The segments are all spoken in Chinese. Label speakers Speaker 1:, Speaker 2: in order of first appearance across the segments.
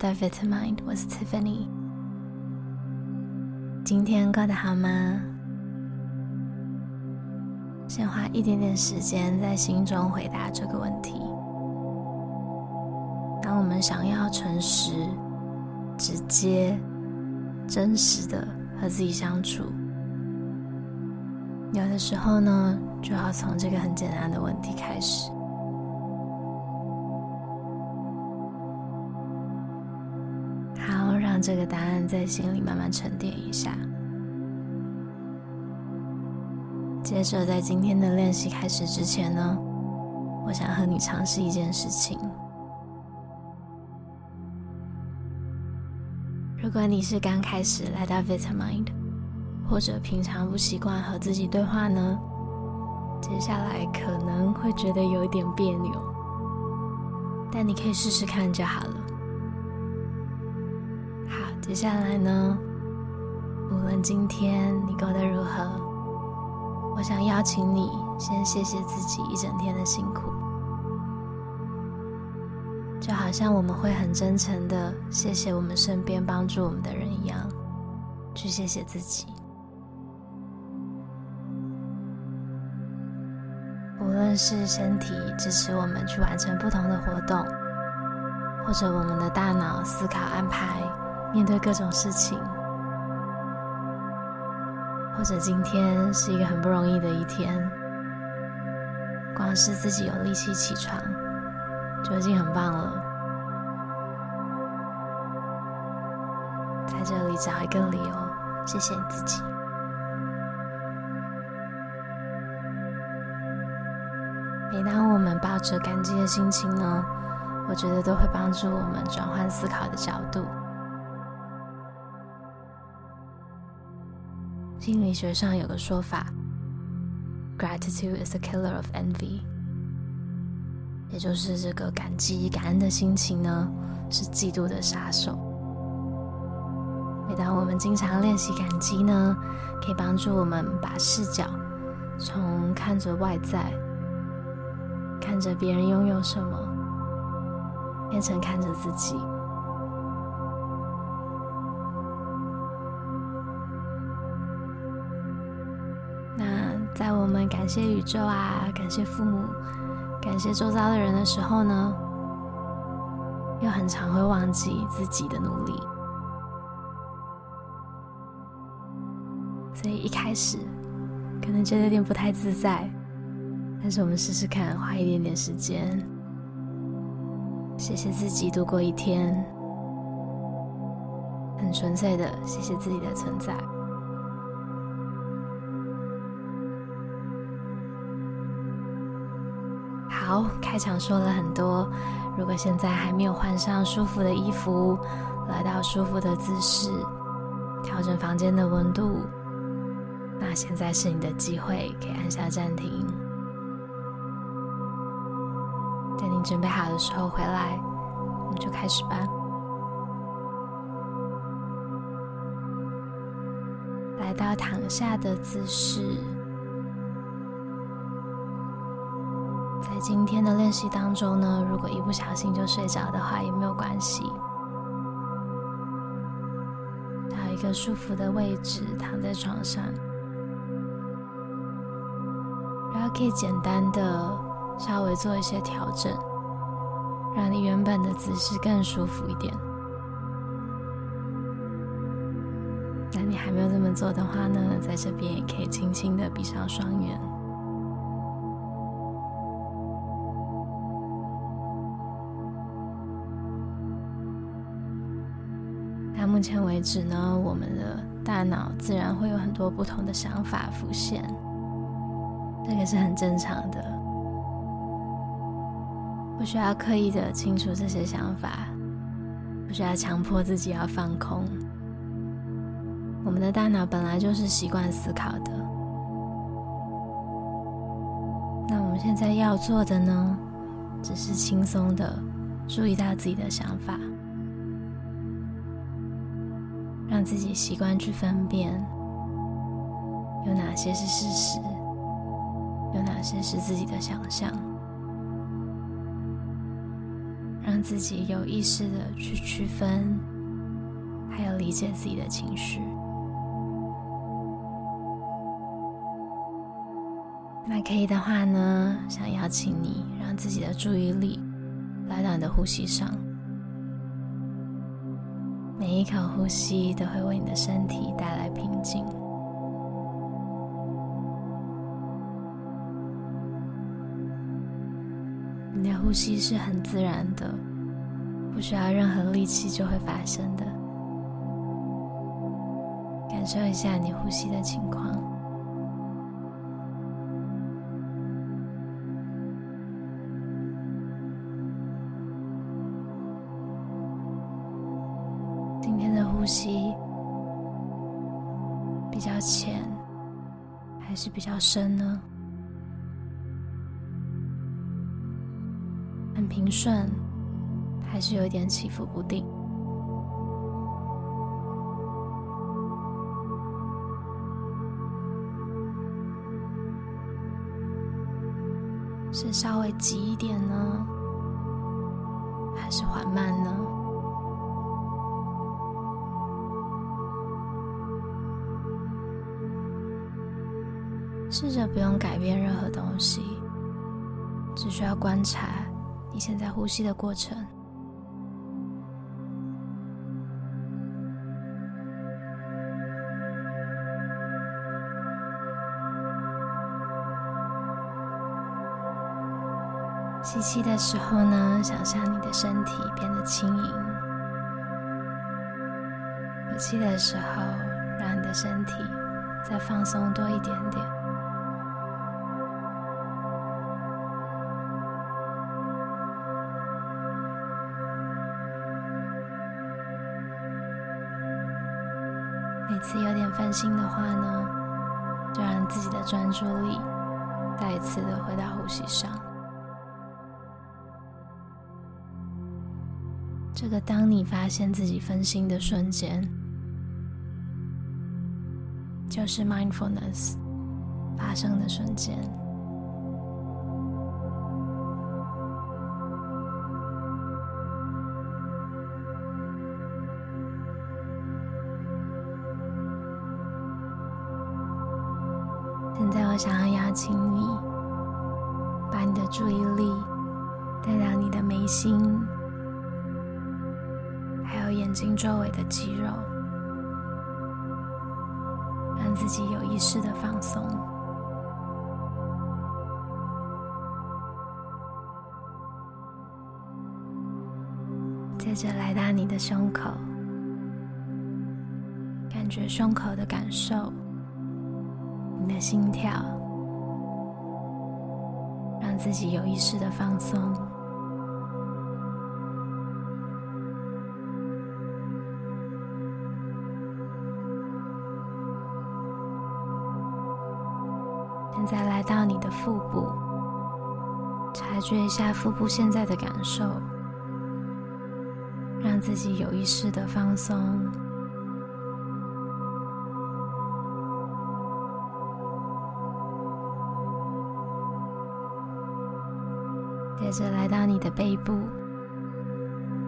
Speaker 1: 来到 Vitamind，我是 Tiffany。今天过得好吗？先花一点点时间在心中回答这个问题。当我们想要诚实、直接、真实的和自己相处，有的时候呢，就要从这个很简单的问题开始。这个答案在心里慢慢沉淀一下。接着，在今天的练习开始之前呢，我想和你尝试一件事情。如果你是刚开始来到 Vitamind，或者平常不习惯和自己对话呢，接下来可能会觉得有一点别扭，但你可以试试看就好了。接下来呢，无论今天你过得如何，我想邀请你先谢谢自己一整天的辛苦，就好像我们会很真诚的谢谢我们身边帮助我们的人一样，去谢谢自己。无论是身体支持我们去完成不同的活动，或者我们的大脑思考安排。面对各种事情，或者今天是一个很不容易的一天，光是自己有力气起床，就已经很棒了。在这里找一个理由，谢谢你自己。每当我们抱着感激的心情呢，我觉得都会帮助我们转换思考的角度。心理学上有个说法，Gratitude is a killer of envy，也就是这个感激、感恩的心情呢，是嫉妒的杀手。每当我们经常练习感激呢，可以帮助我们把视角从看着外在、看着别人拥有什么，变成看着自己。我们感谢宇宙啊，感谢父母，感谢周遭的人的时候呢，又很常会忘记自己的努力。所以一开始可能觉得有点不太自在，但是我们试试看，花一点点时间，谢谢自己度过一天，很纯粹的谢谢自己的存在。好，开场说了很多。如果现在还没有换上舒服的衣服，来到舒服的姿势，调整房间的温度，那现在是你的机会，可以按下暂停。等你准备好的时候回来，我们就开始吧。来到躺下的姿势。在今天的练习当中呢，如果一不小心就睡着的话，也没有关系。找一个舒服的位置，躺在床上，然后可以简单的稍微做一些调整，让你原本的姿势更舒服一点。那你还没有这么做的话呢，在这边也可以轻轻的闭上双眼。目前为止呢，我们的大脑自然会有很多不同的想法浮现，这个是很正常的，不需要刻意的清除这些想法，不需要强迫自己要放空。我们的大脑本来就是习惯思考的，那我们现在要做的呢，只是轻松的注意到自己的想法。让自己习惯去分辨，有哪些是事实，有哪些是自己的想象。让自己有意识的去区分，还有理解自己的情绪。那可以的话呢，想邀请你让自己的注意力来到你的呼吸上，每一口呼吸都会为你的身体带来平静。你的呼吸是很自然的，不需要任何力气就会发生的。感受一下你呼吸的情况。今天的呼吸比较浅，还是比较深呢？很平顺，还是有一点起伏不定？是稍微急一点呢，还是缓慢呢？试着不用改变任何东西，只需要观察。你现在呼吸的过程，吸气的时候呢，想象你的身体变得轻盈；呼气的时候，让你的身体再放松多一点点。每次有点分心的话呢，就让自己的专注力再一次的回到呼吸上。这个当你发现自己分心的瞬间，就是 mindfulness 发生的瞬间。想要邀请你，把你的注意力带到你的眉心，还有眼睛周围的肌肉，让自己有意识的放松。接着来到你的胸口，感觉胸口的感受。你的心跳，让自己有意识的放松。现在来到你的腹部，察觉一下腹部现在的感受，让自己有意识的放松。接着来到你的背部，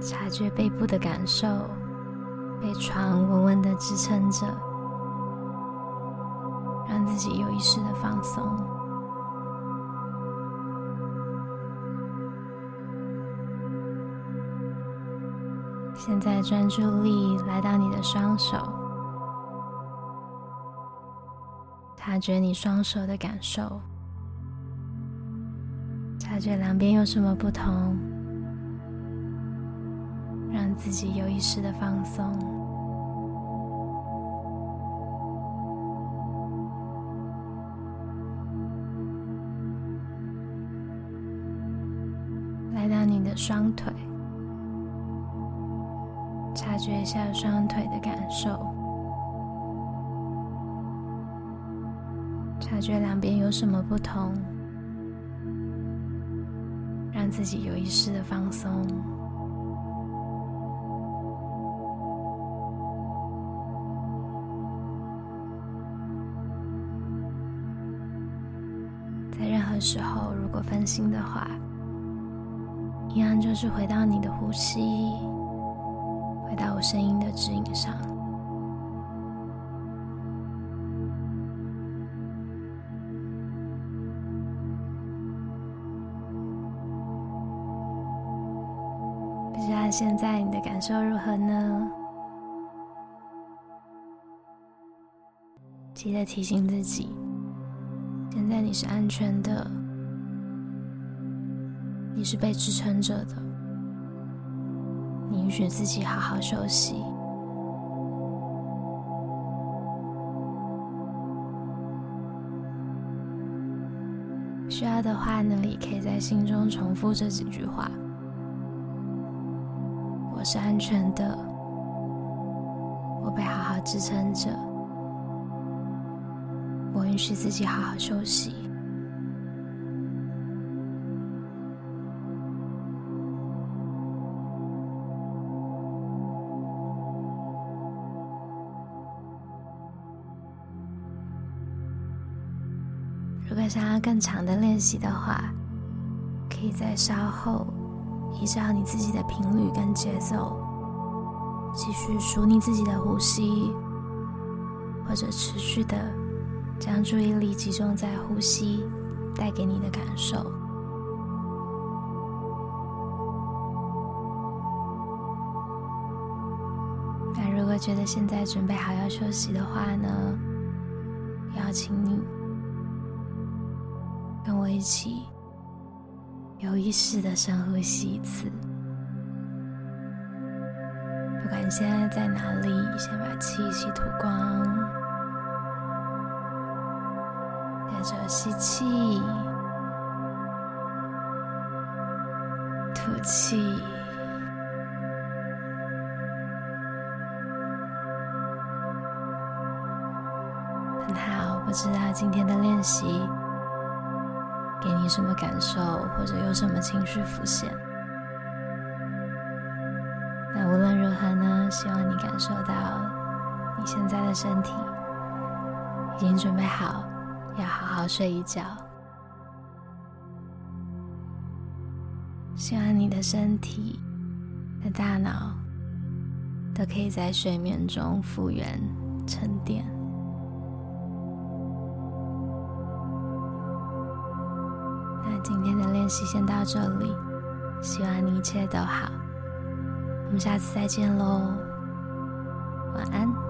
Speaker 1: 察觉背部的感受，被床稳稳的支撑着，让自己有意识的放松。现在专注力来到你的双手，察觉你双手的感受。察觉两边有什么不同，让自己有意识的放松。来到你的双腿，察觉一下双腿的感受，察觉两边有什么不同。自己有意识的放松，在任何时候，如果分心的话，一样就是回到你的呼吸，回到我声音的指引上。现在你的感受如何呢？记得提醒自己，现在你是安全的。你是被支撑着的，你允许自己好好休息。需要的话呢，你可以在心中重复这几句话：我是安全的，我被好好支撑着，我允许自己好好休息。如果想要更长的练习的话，可以在稍后依照你自己的频率跟节奏，继续数你自己的呼吸，或者持续的将注意力集中在呼吸带给你的感受。那如果觉得现在准备好要休息的话呢，邀请你。跟我一起有意识的深呼吸一次。不管你现在在哪里，先把气息吐光，接着吸气，吐气。很好，不知道今天的练习。给你什么感受，或者有什么情绪浮现？那无论如何呢，希望你感受到你现在的身体已经准备好，要好好睡一觉。希望你的身体和大脑都可以在睡眠中复原沉淀。今天的练习先到这里，希望你一切都好。我们下次再见喽，晚安。